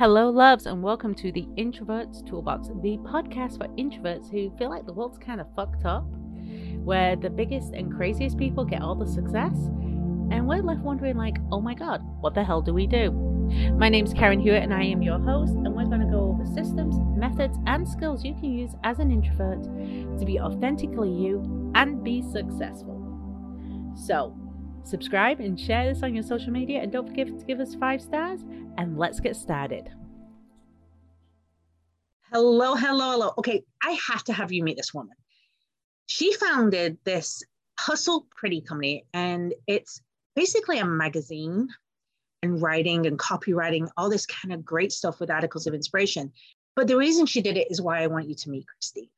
Hello, loves, and welcome to the Introverts Toolbox, the podcast for introverts who feel like the world's kind of fucked up, where the biggest and craziest people get all the success, and we're left wondering, like, oh my god, what the hell do we do? My name's Karen Hewitt, and I am your host, and we're going to go over systems, methods, and skills you can use as an introvert to be authentically you and be successful. So, subscribe and share this on your social media, and don't forget to give us five stars. And let's get started. Hello, hello, hello. Okay, I have to have you meet this woman. She founded this Hustle Pretty company, and it's basically a magazine and writing and copywriting, all this kind of great stuff with articles of inspiration. But the reason she did it is why I want you to meet Christi.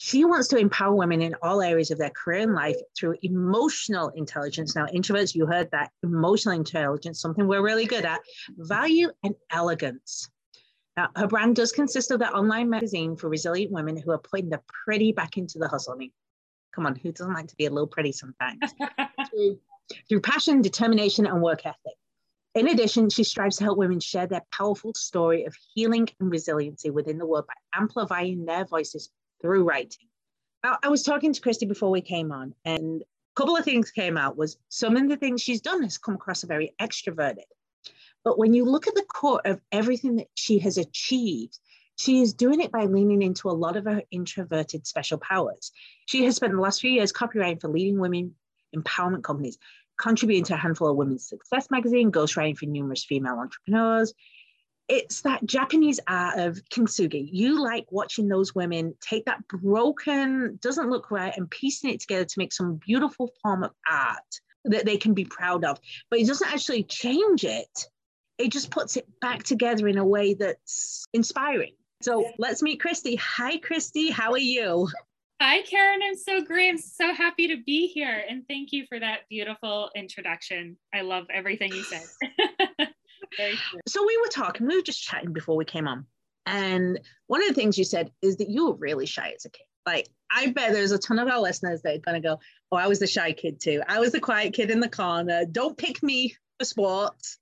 She wants to empower women in all areas of their career and life through emotional intelligence. Now, introverts, you heard that emotional intelligence, something we're really good at, value and elegance. Now, her brand does consist of the online magazine for resilient women who are putting the pretty back into the hustle. I mean, come on, who doesn't like to be a little pretty sometimes? through, through passion, determination, and work ethic. In addition, she strives to help women share their powerful story of healing and resiliency within the world by amplifying their voices through writing. I was talking to Christi before we came on, and a couple of things came out was some of the things she's done has come across as very extroverted. But when you look at the core of everything that she has achieved, she is doing it by leaning into a lot of her introverted special powers. She has spent the last few years copywriting for leading women empowerment companies, contributing to a handful of women's success magazine, ghostwriting for numerous female entrepreneurs, it's that Japanese art of kintsugi. You like watching those women take that broken, doesn't look right, and piecing it together to make some beautiful form of art that they can be proud of. But it doesn't actually change it. It just puts it back together in a way that's inspiring. So let's meet Christi. Hi, Christi. How are you? Hi, Karen. I'm so great. I'm so happy to be here. And thank you for that beautiful introduction. I love everything you said. So we were talking, we were just chatting before we came on. And one of the things you said is that you were really shy as a kid. Like, I bet there's a ton of our listeners that are going to go, Oh, I was the shy kid too. I was the quiet kid in the corner. Don't pick me for sports.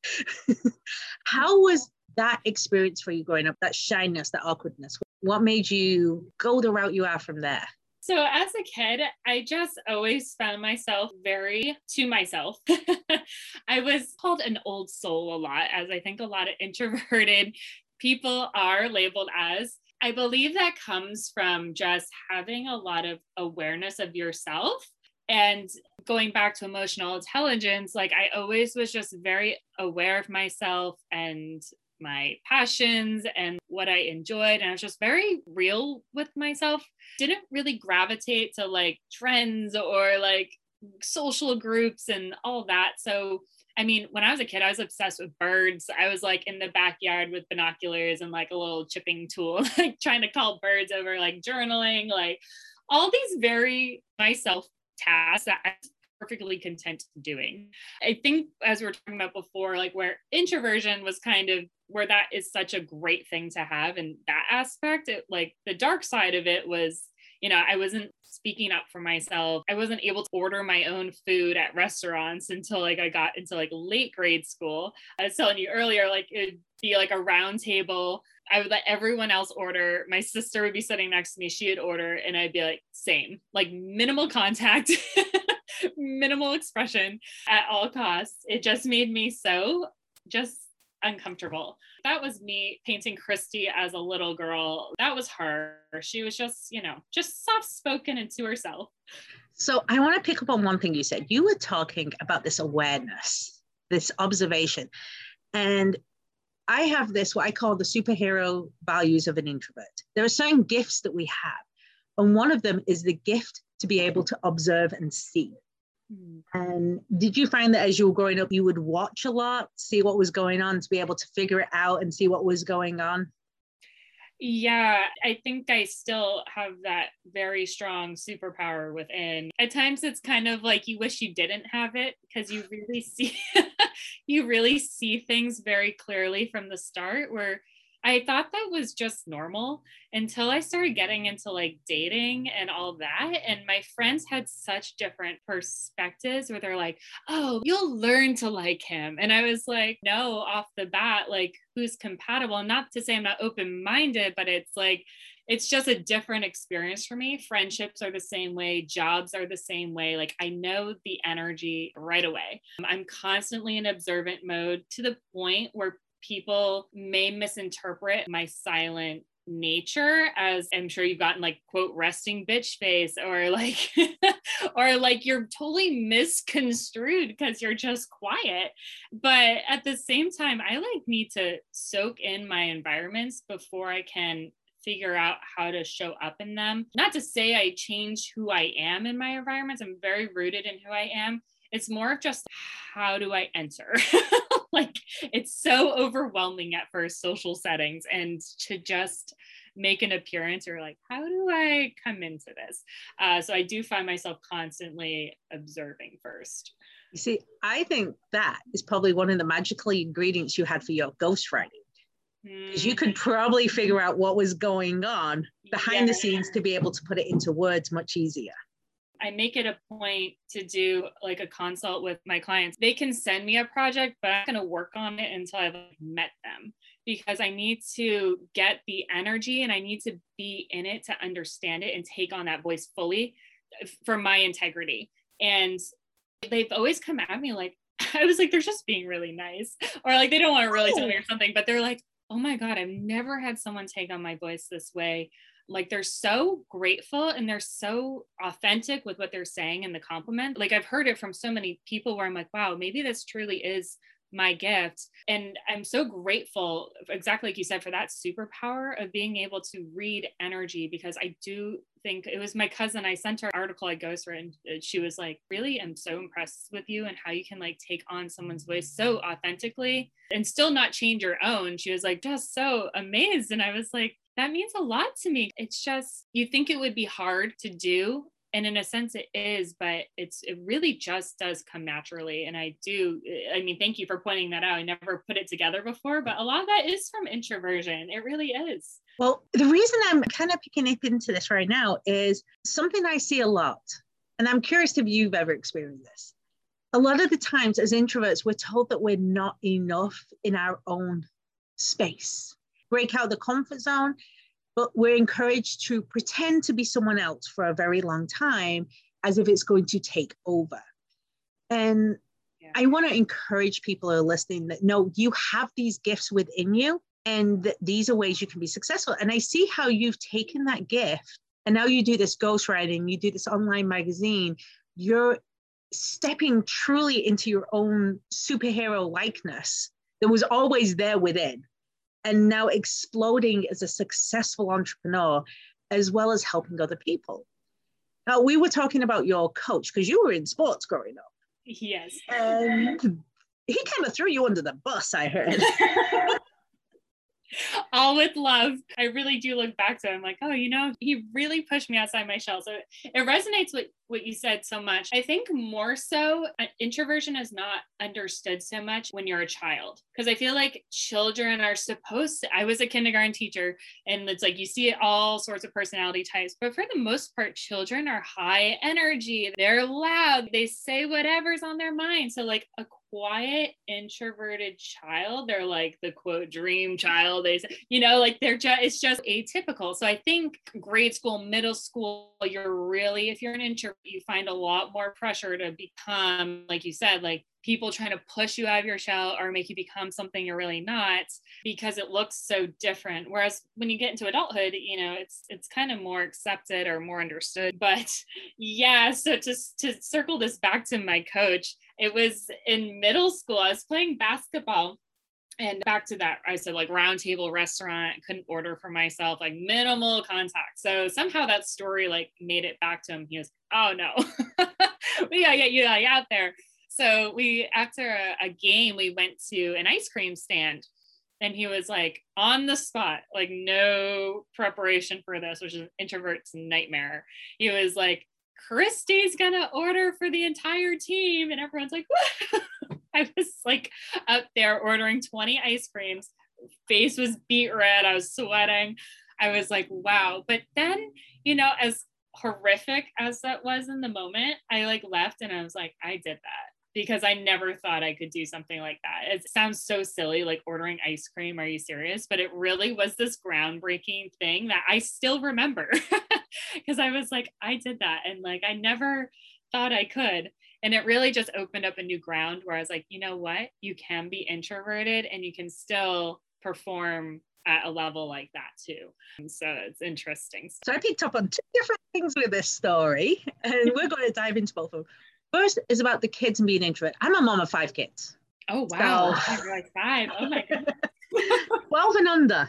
How was that experience for you growing up? That shyness, that awkwardness? What made you go the route you are from there? So, as a kid, I just always found myself very to myself. I was called an old soul a lot, as I think a lot of introverted people are labeled as. I believe that comes from just having a lot of awareness of yourself and going back to emotional intelligence like i always was just very aware of myself and my passions and what I enjoyed. And I was just very real with myself. Didn't really gravitate to like trends or like social groups and all that. So, I mean, when I was a kid, I was obsessed with birds. I was like in the backyard with binoculars and like a little chipping tool, like trying to call birds over, like journaling, like all these very myself tasks that I perfectly content doing. I think as we were talking about before, like where introversion was kind of where that is such a great thing to have in that aspect, it like the dark side of it was, you know, I wasn't speaking up for myself. I wasn't able to order my own food at restaurants until like I got into like late grade school. I was telling you earlier, like it'd be like a round table I would let everyone else order. My sister would be sitting next to me. She would order, and I'd be like, same, like minimal contact, minimal expression at all costs. It just made me so just uncomfortable. That was me painting Christi as a little girl. That was her. She was just, you know, just soft spoken and to herself. So I want to pick up on one thing you said. You were talking about this awareness, this observation. And I have this, what I call the superhero values of an introvert. There are certain gifts that we have. And one of them is the gift to be able to observe and see. And did you find that as you were growing up, you would watch a lot, see what was going on, to be able to figure it out and see what was going on? Yeah, I think I still have that very strong superpower within. At times it's kind of like you wish you didn't have it because you really see you really see things very clearly from the start where I thought that was just normal until I started getting into like dating and all that. And my friends had such different perspectives where they're like, oh, you'll learn to like him. And I was like, no, off the bat, like who's compatible? Not to say I'm not open minded, but it's like, it's just a different experience for me. Friendships are the same way, jobs are the same way. Like I know the energy right away. I'm constantly in observant mode to the point where people may misinterpret my silent nature as I'm sure you've gotten like quote resting bitch face or like or like you're totally misconstrued because you're just quiet. But at the same time I like need to soak in my environments before I can figure out how to show up in them. Not to say I change who I am in my environments I'm very rooted in who I am. It's more of just how do I enter like it's so overwhelming at first social settings and to just make an appearance or like how do i come into this uh, so i do find myself constantly observing first you see i think that is probably one of the magical ingredients you had for your ghostwriting because you could mm. probably figure out what was going on behind yeah. the scenes to be able to put it into words much easier I make it a point to do like a consult with my clients. They can send me a project, but I'm going to work on it until I've met them because I need to get the energy and I need to be in it to understand it and take on that voice fully for my integrity. And they've always come at me like, I was like, they're just being really nice, or like they don't want to really tell me oh. or something, but they're like, oh my God, I've never had someone take on my voice this way like they're so grateful and they're so authentic with what they're saying in the compliment. Like i've heard it from so many people where i'm like wow maybe this truly is my gift. And i'm so grateful exactly like you said for that superpower of being able to read energy because i do think it was my cousin i sent her an article i ghostwrote and uh, she was like really i'm so impressed with you and how you can like take on someone's voice so authentically and still not change your own. She was like just so amazed. And i was like that means a lot to me. It's just, you think it would be hard to do. And in a sense, it is, but it's it really just does come naturally. And I do, I mean, thank you for pointing that out. I never put it together before, but a lot of that is from introversion. It really is. Well, the reason I'm kind of picking up into this right now is something I see a lot. And I'm curious if you've ever experienced this. A lot of the times, as introverts, we're told that we're not enough in our own space break out the comfort zone, but we're encouraged to pretend to be someone else for a very long time as if it's going to take over. And yeah. I want to encourage people who are listening that no, you have these gifts within you, and that these are ways you can be successful. And I see how you've taken that gift and now you do this ghostwriting, you do this online magazine, you're stepping truly into your own superhero likeness that was always there within and now exploding as a successful entrepreneur as well as helping other people. Now, we were talking about your coach because you were in sports growing up. Yes. And he kind of threw you under the bus, I heard. all with love. I really do look back to him like, oh, you know, he really pushed me outside my shell. So it resonates with what you said so much. I think more so, uh, introversion is not understood so much when you're a child because I feel like children are supposed to. I was a kindergarten teacher, and it's like you see all sorts of personality types, but for the most part, children are high energy. They're loud. They say whatever's on their mind. So, like, a quiet introverted child. They're like the quote dream child they say you know like they're just it's just atypical. So i think grade school middle school you're really if you're an introvert you find a lot more pressure to become like you said like people trying to push you out of your shell or make you become something you're really not because it looks so different. Whereas when you get into adulthood you know it's it's kind of more accepted or more understood. But yeah so just to circle this back to my coach it was in middle school i was playing basketball. And back to that i said like round table restaurant couldn't order for myself like minimal contact. So somehow that story like made it back to him. He was oh no. We gotta get you like, out there. So we after a, a game we went to an ice cream stand. And he was like on the spot like no preparation for this which is an introvert's nightmare. He was like Christi's gonna order for the entire team. And everyone's like, I was like up there ordering 20 ice creams, face was beat red. I was sweating. I was like, wow. But then, you know, as horrific as that was in the moment, I like left and I was like, I did that because I never thought I could do something like that. It sounds so silly, like ordering ice cream. Are you serious? But it really was this groundbreaking thing that I still remember because I was like, I did that. And like, I never thought I could. And it really just opened up a new ground where I was like, you know what? You can be introverted and you can still perform at a level like that too. So it's interesting. So I picked up on two different things with this story, and we're going to dive into both of them. First is about the kids and being introvert. I'm a mom of five kids. Oh wow, so, like five. Oh my god. 12 and under.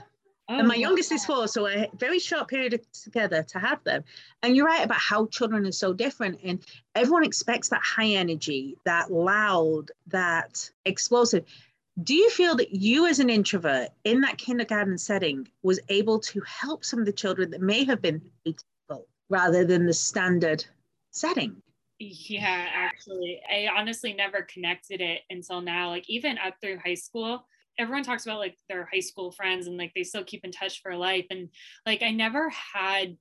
Oh, and my youngest is four, so a very short period together to have them. And you're right about how children are so different. And everyone expects that high energy, that loud, that explosive. Do you feel that you, as an introvert in that kindergarten setting, was able to help some of the children that may have been atypical rather than the standard setting? Yeah, actually, I honestly never connected it until now. Like, even up through high school, everyone talks about like their high school friends and like they still keep in touch for life. And like, I never had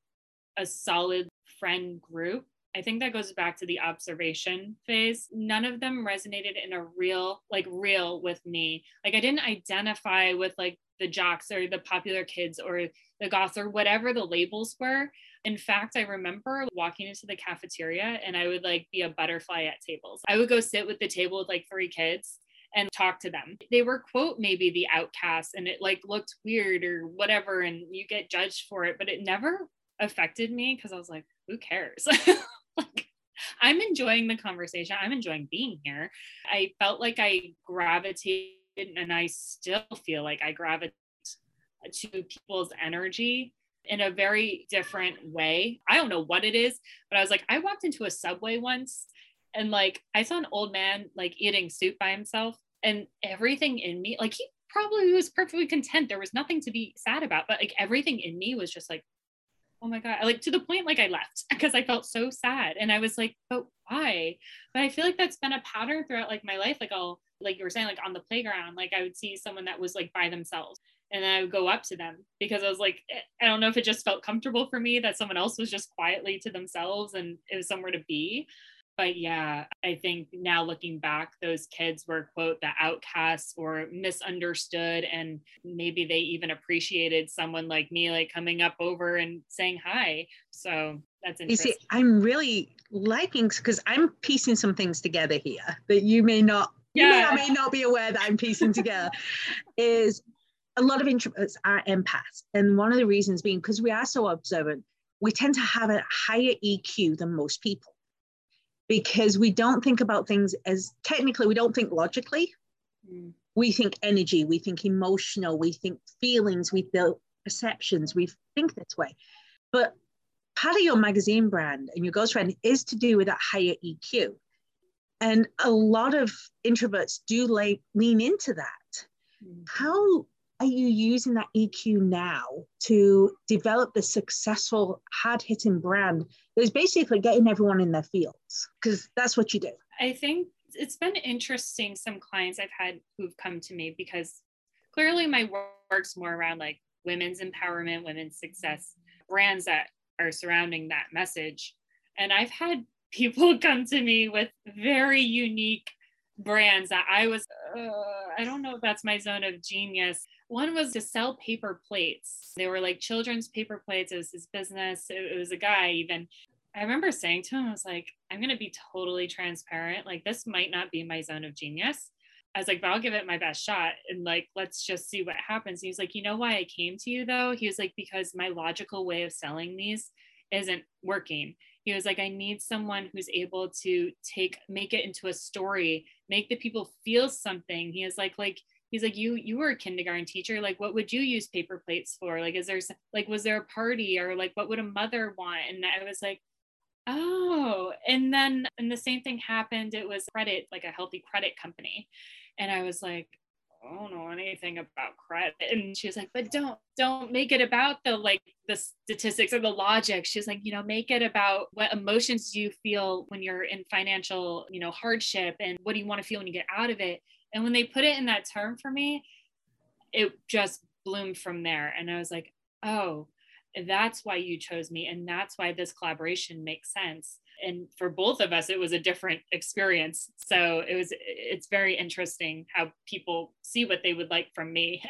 a solid friend group. I think that goes back to the observation phase. None of them resonated in a real, like, real with me. Like, I didn't identify with like the jocks or the popular kids or the goths or whatever the labels were. In fact, I remember walking into the cafeteria and I would like be a butterfly at tables. I would go sit with the table with like three kids and talk to them. They were quote maybe the outcasts and it like looked weird or whatever and you get judged for it, but it never affected me because I was like, who cares? like I'm enjoying the conversation. I'm enjoying being here. I felt like I gravitated and I still feel like I gravitate to people's energy in a very different way. I don't know what it is, but I was like, I walked into a subway once and like I saw an old man like eating soup by himself, and everything in me, like he probably was perfectly content. There was nothing to be sad about, but like everything in me was just like, oh my god, like to the point like I left because I felt so sad, and I was like, but why? But I feel like that's been a pattern throughout like my life. Like I'll like you were saying, like on the playground, like I would see someone that was like by themselves and then I would go up to them because I was like, eh, I don't know if it just felt comfortable for me that someone else was just quietly to themselves and it was somewhere to be. But yeah, I think now looking back, those kids were, quote, the outcasts or misunderstood. And maybe they even appreciated someone like me, like coming up over and saying hi. So that's interesting. You see, I'm really liking because I'm piecing some things together here that you may not you yeah. may or may not be aware that I'm piecing together is a lot of introverts are empaths. And one of the reasons being because we are so observant, we tend to have a higher EQ than most people because we don't think about things as technically, we don't think logically. Mm. We think energy, we think emotional, we think feelings, we build perceptions, we think this way. But part of your magazine brand and your ghost brand is to do with that higher EQ. And a lot of introverts do lay, lean into that. Mm. How are you using that EQ now to develop the successful, hard hitting brand that is basically getting everyone in their fields? Because that's what you do. I think it's been interesting. Some clients I've had who've come to me because clearly my work's more around like women's empowerment, women's success, brands that are surrounding that message. And I've had people come to me with very unique brands that I was, uh, I don't know if that's my zone of genius. One was to sell paper plates. They were like children's paper plates. It was his business. It, it was a guy even. I remember saying to him, I was like, I'm going to be totally transparent. Like, this might not be my zone of genius. I was like, but I'll give it my best shot and like, let's just see what happens. He's like, you know why I came to you though? He was like, because my logical way of selling these isn't working. He was like, I need someone who's able to take, make it into a story, make the people feel something. He is like, like, he's like you you were a kindergarten teacher. Like what would you use paper plates for? Like is there like was there a party or like what would a mother want? And i was like oh. And then and the same thing happened. It was credit like a healthy credit company. And i was like I don't know anything about credit. And she was like, but don't, don't make it about the like the statistics or the logic. She's like, you know, make it about what emotions do you feel when you're in financial, you know, hardship and what do you want to feel when you get out of it. And when they put it in that term for me, it just bloomed from there. And I was like, oh, that's why you chose me. And that's why this collaboration makes sense. And for both of us, it was a different experience. So it was, it's very interesting how people see what they would like from me.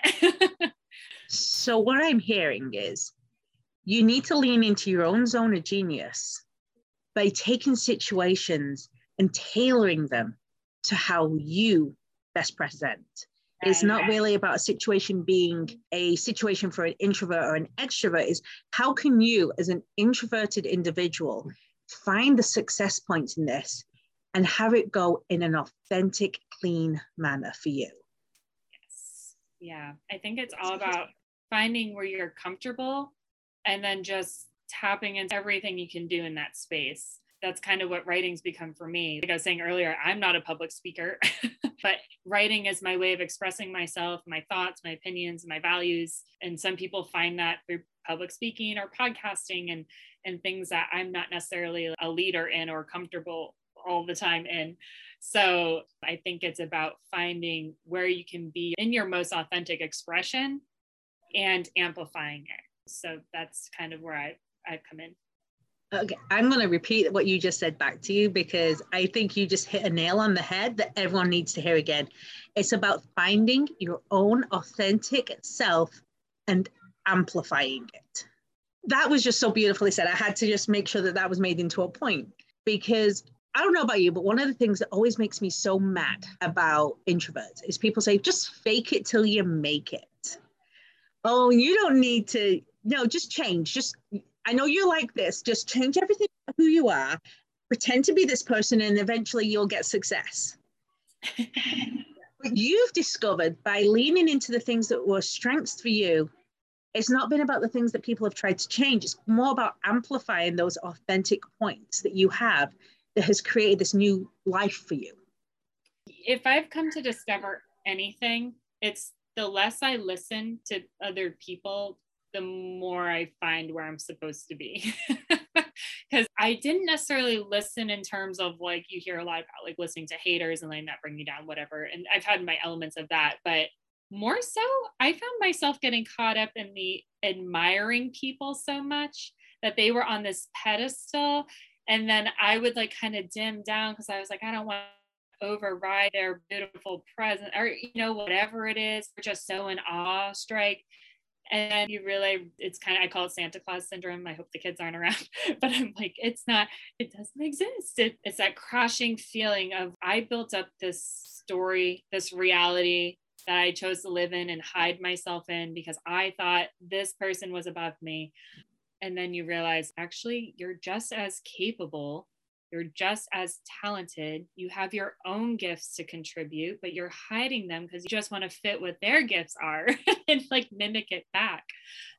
so, what I'm hearing is you need to lean into your own zone of genius by taking situations and tailoring them to how you best present. It's not really about a situation being a situation for an introvert or an extrovert. Is how can you, as an introverted individual, find the success points in this and have it go in an authentic, clean manner for you? Yes. Yeah. I think it's all about finding where you're comfortable and then just tapping into everything you can do in that space that's kind of what writing's become for me. Like I was saying earlier, I'm not a public speaker, but writing is my way of expressing myself, my thoughts, my opinions, my values. And some people find that through public speaking or podcasting and and things that I'm not necessarily a leader in or comfortable all the time in. So I think it's about finding where you can be in your most authentic expression and amplifying it. So that's kind of where I, I've come in. Okay, I'm going to repeat what you just said back to you because I think you just hit a nail on the head that everyone needs to hear again. It's about finding your own authentic self and amplifying it. That was just so beautifully said. I had to just make sure that that was made into a point because I don't know about you, but one of the things that always makes me so mad about introverts is people say, just fake it till you make it. Oh, you don't need to, no, just change. Just I know you're like this. Just change everything who you are, pretend to be this person, and eventually you'll get success. but you've discovered by leaning into the things that were strengths for you, it's not been about the things that people have tried to change. It's more about amplifying those authentic points that you have that has created this new life for you. If I've come to discover anything, it's the less I listen to other people, the more I find where I'm supposed to be. Because I didn't necessarily listen in terms of like you hear a lot about like listening to haters and letting that bring you down, whatever. And I've had my elements of that, but more so, I found myself getting caught up in the admiring people so much that they were on this pedestal. And then I would like kind of dim down because I was like, I don't want to override their beautiful presence or you know whatever it is just so in awe strike and you really it's kind of i call it santa claus syndrome. I hope the kids aren't around. But i'm like it's not it doesn't exist. It, it's that crushing feeling of i built up this story this reality that i chose to live in and hide myself in because i thought this person was above me. And then you realize actually you're just as capable you're just as talented. You have your own gifts to contribute, but you're hiding them because you just want to fit what their gifts are and like mimic it back.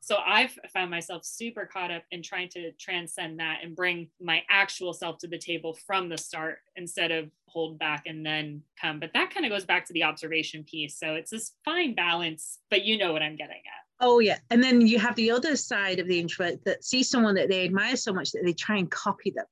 So I've found myself super caught up in trying to transcend that and bring my actual self to the table from the start instead of hold back and then come. But that kind of goes back to the observation piece. So it's this fine balance, but you know what I'm getting at. Oh yeah, and then you have the other side of the introvert that sees someone that they admire so much that they try and copy them.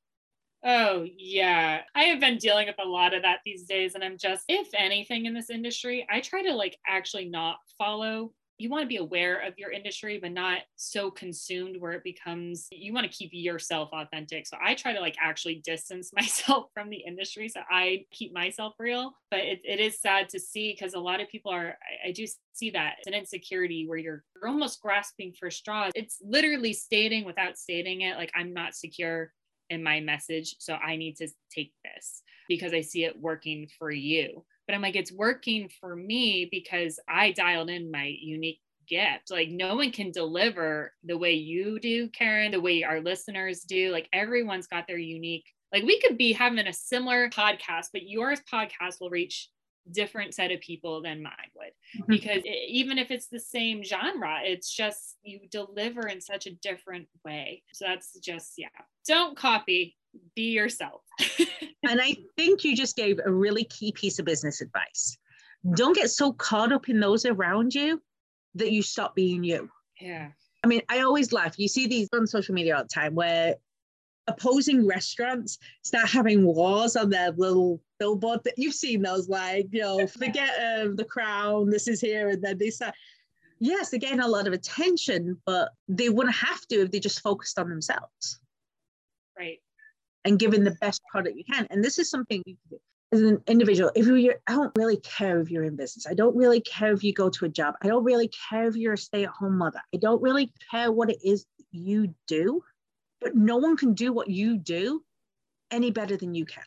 Oh, yeah. I have been dealing with a lot of that these days. And I'm just, if anything in this industry, I try to like actually not follow. You want to be aware of your industry, but not so consumed where it becomes, you want to keep yourself authentic. So I try to like actually distance myself from the industry. So I keep myself real. But it, it is sad to see because a lot of people are, I, I do see that it's an insecurity where you're, you're almost grasping for straws. It's literally stating without stating it, like, I'm not secure in my message. So I need to take this because I see it working for you. But I'm like, it's working for me because I dialed in my unique gift. Like, no one can deliver the way you do, Karen, the way our listeners do. Like, everyone's got their unique, like, we could be having a similar podcast, but yours podcast will reach different set of people than mine would. Mm-hmm. because it, even if it's the same genre it's just you deliver in such a different way. So that's just yeah. Don't copy. Be yourself. And i think you just gave a really key piece of business advice. Don't get so caught up in those around you that you stop being you. Yeah. I mean, I always laugh. You see these on social media all the time where opposing restaurants start having wars on their little billboard that you've seen those like you know forget um, the crown this is here and then they start yes, they gain a lot of attention, but they wouldn't have to if they just focused on themselves. Right. And given the best product you can. And this is something you can do as an individual. If you're, I don't really care if you're in business. I don't really care if you go to a job. I don't really care if you're a stay at home mother. I don't really care what it is you do, but no one can do what you do any better than you can.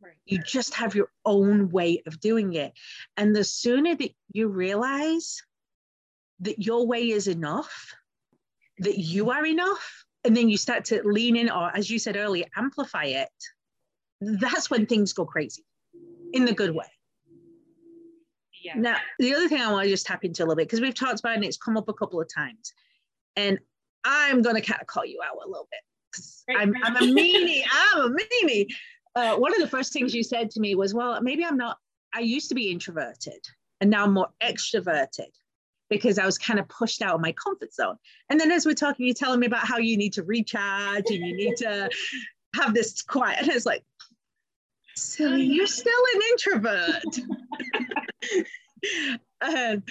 Right. You just have your own way of doing it. And the sooner that you realize that your way is enough, that you are enough, and then you start to lean in, or as you said earlier, amplify it, that's when things go crazy in the good way. Yeah. Now, the other thing I want to just tap into a little bit, because we've talked about it and it's come up a couple of times. And I'm going to kind of call you out a little bit. Right, I'm. I'm a meanie. I'm a meanie. Uh, one of the first things you said to me was, well, maybe I'm not, I used to be introverted and now I'm more extroverted because I was kind of pushed out of my comfort zone. And then as we're talking, you're telling me about how you need to recharge and you need to have this quiet. And it's like, silly, you're still an introvert. and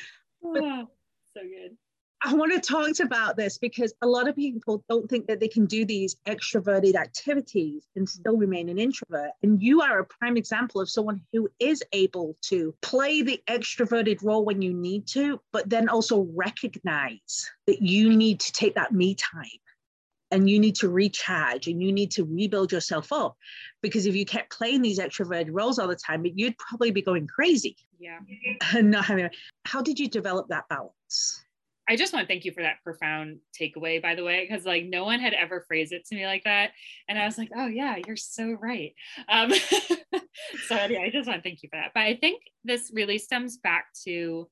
Oh, so good. I want to talk about this because a lot of people don't think that they can do these extroverted activities and mm. still remain an introvert. And you are a prime example of someone who is able to play the extroverted role when you need to, but then also recognize that you need to take that me time and you need to recharge and you need to rebuild yourself up. Because if you kept playing these extroverted roles all the time, you'd probably be going crazy Yeah. and not having. How did you develop that balance? I just want to thank you for that profound takeaway, by the way, because like no one had ever phrased it to me like that. And I was like, oh, yeah, you're so right. Um, so, yeah, I just want to thank you for that. But I think this really stems back to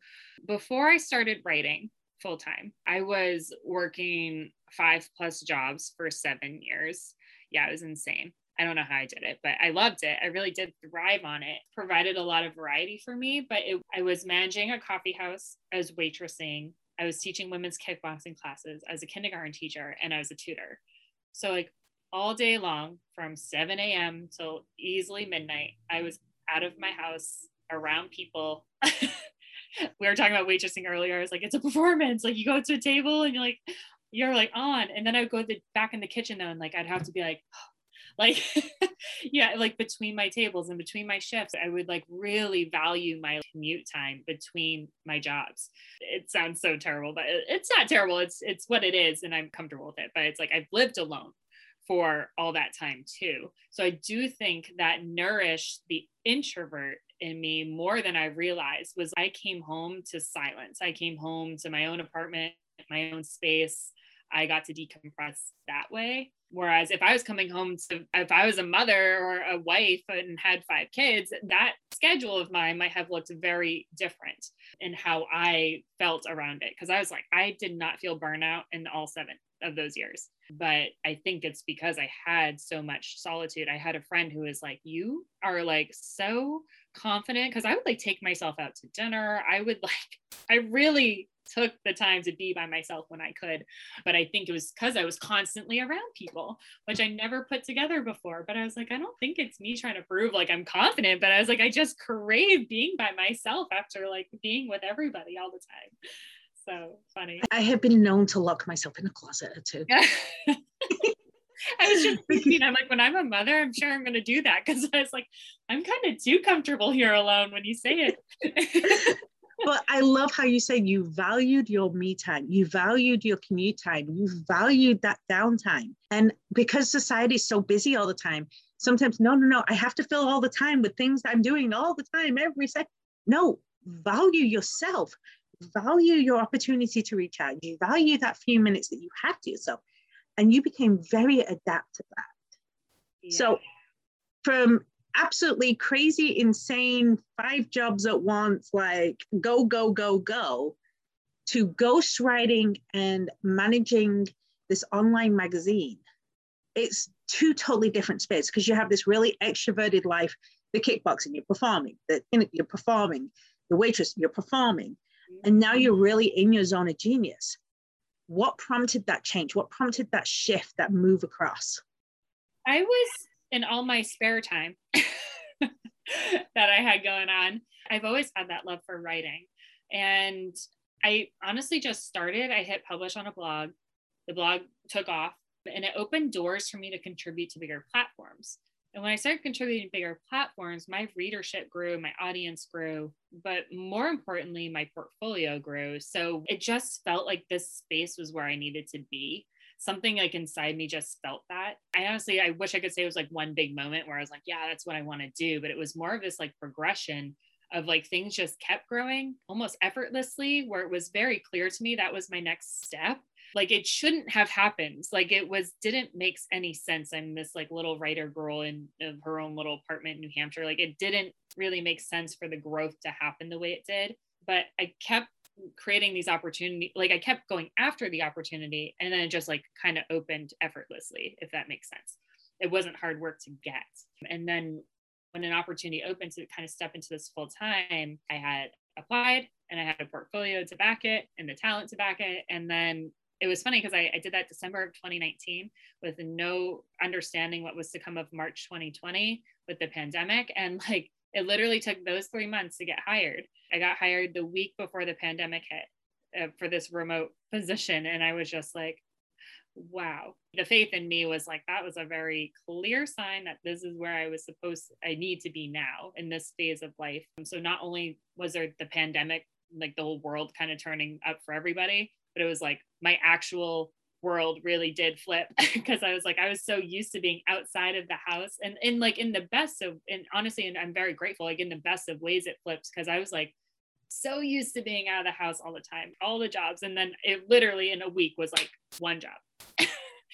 before I started writing full time, I was working five plus jobs for seven years. Yeah, it was insane. I don't know how I did it, but I loved it. I really did thrive on it. Provided a lot of variety for me, but it, I was managing a coffee house, I was waitressing, I was teaching women's kickboxing classes as a kindergarten teacher, and I was a tutor. So, like all day long from 7 a.m. till easily midnight, I was out of my house around people. we were talking about waitressing earlier. I was like, it's a performance. Like, you go to a table and you're like, you're like on. And then I would go the, back in the kitchen though, and like, I'd have to be like, like yeah like between my tables and between my shifts i would like really value my commute time between my jobs. It sounds so terrible but it's not terrible. It's it's what it is and i'm comfortable with it but it's like i've lived alone for all that time too. So i do think that nourished the introvert in me more than i realized was i came home to silence. I came home to my own apartment my own space. I got to decompress that way Whereas if I was coming home to, if I was a mother or a wife and had five kids, that schedule of mine might have looked very different in how I felt around it. Cause I was like, I did not feel burnout in all seven of those years. But I think it's because I had so much solitude. I had a friend who was like, You are like so confident. Cause I would like take myself out to dinner. I would like, I really took the time to be by myself when I could. But I think it was because I was constantly around people, which I never put together before. But I was like, I don't think it's me trying to prove like I'm confident, but I was like, I just crave being by myself after like being with everybody all the time. So funny. I have been known to lock myself in a closet or two. I was just thinking, I'm like, when I'm a mother, I'm sure I'm going to do that because I was like, I'm kind of too comfortable here alone when you say it. I love how you say you valued your me time, you valued your commute time, you valued that downtime. And because society is so busy all the time, sometimes, no, no, no, I have to fill all the time with things I'm doing all the time, every second. No, value yourself, value your opportunity to recharge, you value that few minutes that you have to yourself. And you became very adept at that. So, from absolutely crazy, insane, five jobs at once, like go, go, go, go, to ghostwriting and managing this online magazine. It's two totally different spaces because you have this really extroverted life, the kickboxing, you're performing, the, you're performing, the waitress, you're performing, and now you're mm-hmm. really in your zone of genius. What prompted that change? What prompted that shift, that move across? I was in all my spare time that I had going on. I've always had that love for writing. And I honestly just started. I hit publish on a blog. The blog took off and it opened doors for me to contribute to bigger platforms. And when I started contributing to bigger platforms, my readership grew, my audience grew, but more importantly, my portfolio grew. So it just felt like this space was where I needed to be. Something like inside me just felt that. I honestly, I wish I could say it was like one big moment where I was like, yeah, that's what I want to do. But it was more of this like progression of like things just kept growing almost effortlessly, where it was very clear to me that was my next step like it shouldn't have happened like it was didn't make any sense i'm this like little writer girl in of her own little apartment in new hampshire like it didn't really make sense for the growth to happen the way it did but i kept creating these opportunities like i kept going after the opportunity and then it just like kind of opened effortlessly if that makes sense it wasn't hard work to get and then when an opportunity opened to kind of step into this full time i had applied and I had a portfolio to back it and the talent to back it. And then it was funny because I, I, did that December of 2019 with no understanding what was to come of March 2020 with the pandemic. And like it literally took those three months to get hired. I got hired the week before the pandemic hit uh, for this remote position. And I was just like, wow. The faith in me was like, that was a very clear sign that this is where I was supposed, I need to be now in this phase of life. So not only was there the pandemic, like the whole world kind of turning up for everybody, but it was like my actual world really did flip because I was like, I was so used to being outside of the house and in like in the best of, and honestly, and I'm very grateful, like in the best of ways it flips because I was like so used to being out of the house all the time, all the jobs. And then it literally in a week was like one job.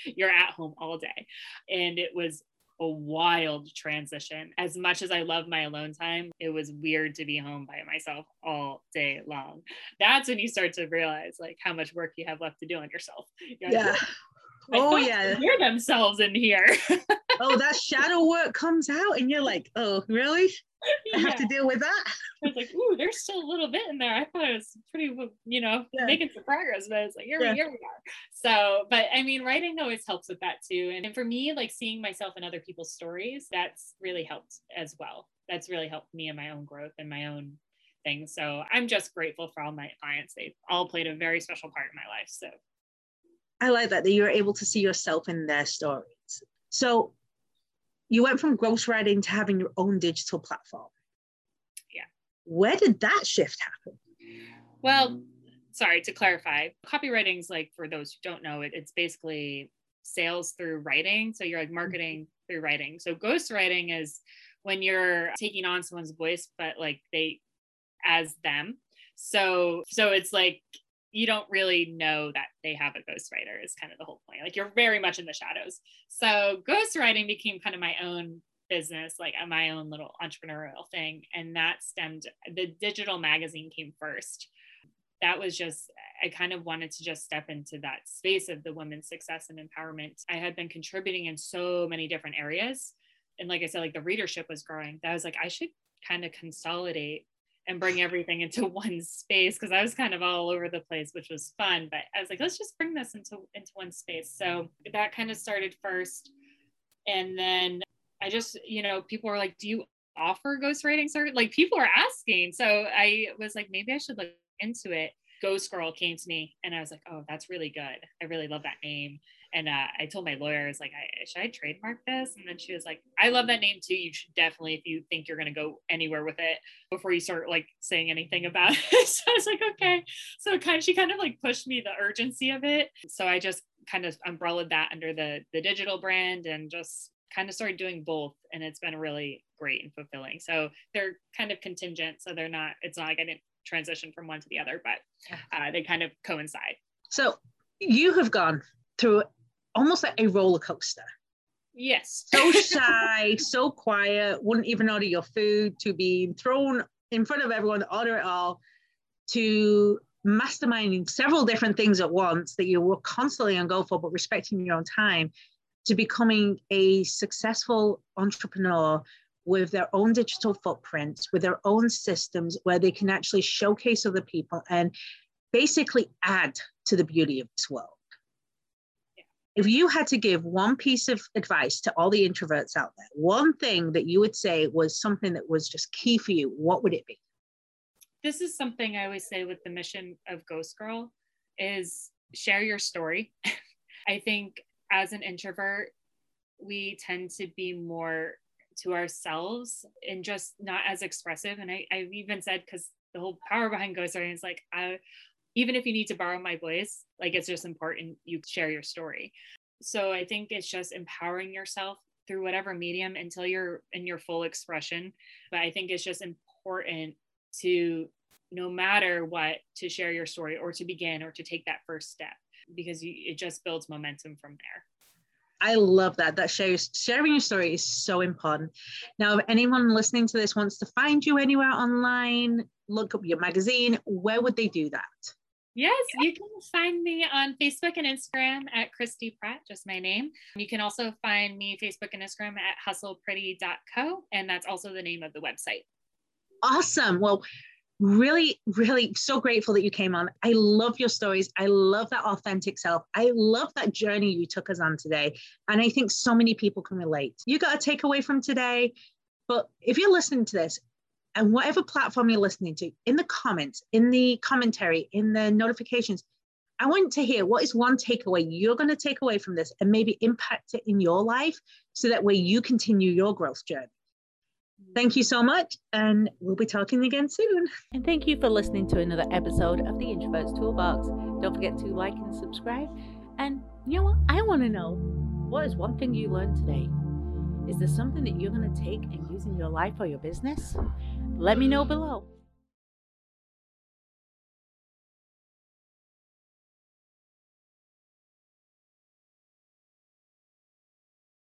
You're at home all day. And it was a wild transition. As much as I love my alone time, it was weird to be home by myself all day long. That's when you start to realize like how much work you have left to do on yourself. You're yeah. Oh yeah. Hear themselves in here. oh, that shadow work comes out, and you're like, oh, really? I have to deal with that. I was like, ooh, there's still a little bit in there. I thought it was pretty, you know, yeah. making some progress, but it's like, here, yeah. here we are. So, but I mean, writing always helps with that too. And for me, like seeing myself in other people's stories, that's really helped as well. That's really helped me in my own growth and my own things. So I'm just grateful for all my clients. They've all played a very special part in my life. So I like that, that you're able to see yourself in their stories. So you went from ghostwriting to having your own digital platform. Yeah. Where did that shift happen? Well, sorry to clarify, copywriting is like for those who don't know it, it's basically sales through writing. So you're like mm-hmm. marketing through writing. So ghostwriting is when you're taking on someone's voice, but like they as them. So so it's like you don't really know that they have a ghostwriter is kind of the whole point. Like you're very much in the shadows. So ghostwriting became kind of my own business, like uh, my own little entrepreneurial thing. And that stemmed, the digital magazine came first. That was just, I kind of wanted to just step into that space of the women's success and empowerment. I had been contributing in so many different areas. And like I said, like the readership was growing. That was like, I should kind of consolidate and bring everything into one space because I was kind of all over the place, which was fun. But I was like, let's just bring this into into one space. So that kind of started first, and then I just, you know, people were like, "Do you offer ghostwriting service?" Like people are asking. So I was like, maybe I should look into it. Ghost Girl came to me, and I was like, "Oh, that's really good. I really love that name." And uh, I told my lawyer, I was like, I, should I trademark this? And then she was like, I love that name too. You should definitely, if you think you're going to go anywhere with it before you start like saying anything about it. so I was like, okay. So kind of, she kind of like pushed me the urgency of it. So I just kind of umbrellaed that under the, the digital brand and just kind of started doing both. And it's been really great and fulfilling. So they're kind of contingent. So they're not, it's not like I didn't transition from one to the other, but uh, they kind of coincide. So you have gone through almost like a roller coaster. Yes. so shy, so quiet, wouldn't even order your food, to be thrown in front of everyone to order it all, to masterminding several different things at once that you were constantly on go for, but respecting your own time, to becoming a successful entrepreneur with their own digital footprints, with their own systems where they can actually showcase other people and basically add to the beauty of this world if you had to give one piece of advice to all the introverts out there, one thing that you would say was something that was just key for you, what would it be? this is something I always say with the mission of Ghost Girl is share your story. I think as an introvert, we tend to be more to ourselves and just not as expressive. And I, I've even said, because the whole power behind Ghost Story is like, I, even if you need to borrow my voice, like it's just important you share your story. So I think it's just empowering yourself through whatever medium until you're in your full expression. But I think it's just important to, no matter what, to share your story or to begin or to take that first step because you, it just builds momentum from there. I love that. That shows sharing your story is so important. Now, if anyone listening to this wants to find you anywhere online, look up your magazine, where would they do that? Yes, you can find me on Facebook and Instagram at Christi Pratte, just my name. You can also find me Facebook and Instagram at hustlepretty.co, and that's also the name of the website. Awesome. Well, really, really so grateful that you came on. I love your stories. I love that authentic self. I love that journey you took us on today. And I think so many people can relate. You got a takeaway from today. But if you're listening to this, and whatever platform you're listening to, in the comments, in the commentary, in the notifications, I want to hear what is one takeaway you're going to take away from this and maybe impact it in your life so that way you continue your growth journey. Thank you so much, and we'll be talking again soon. And thank you for listening to another episode of the Introverts Toolbox. Don't forget to like and subscribe. And you know what? I want to know what is one thing you learned today? Is there something that you're going to take and in your life or your business? Let me know below.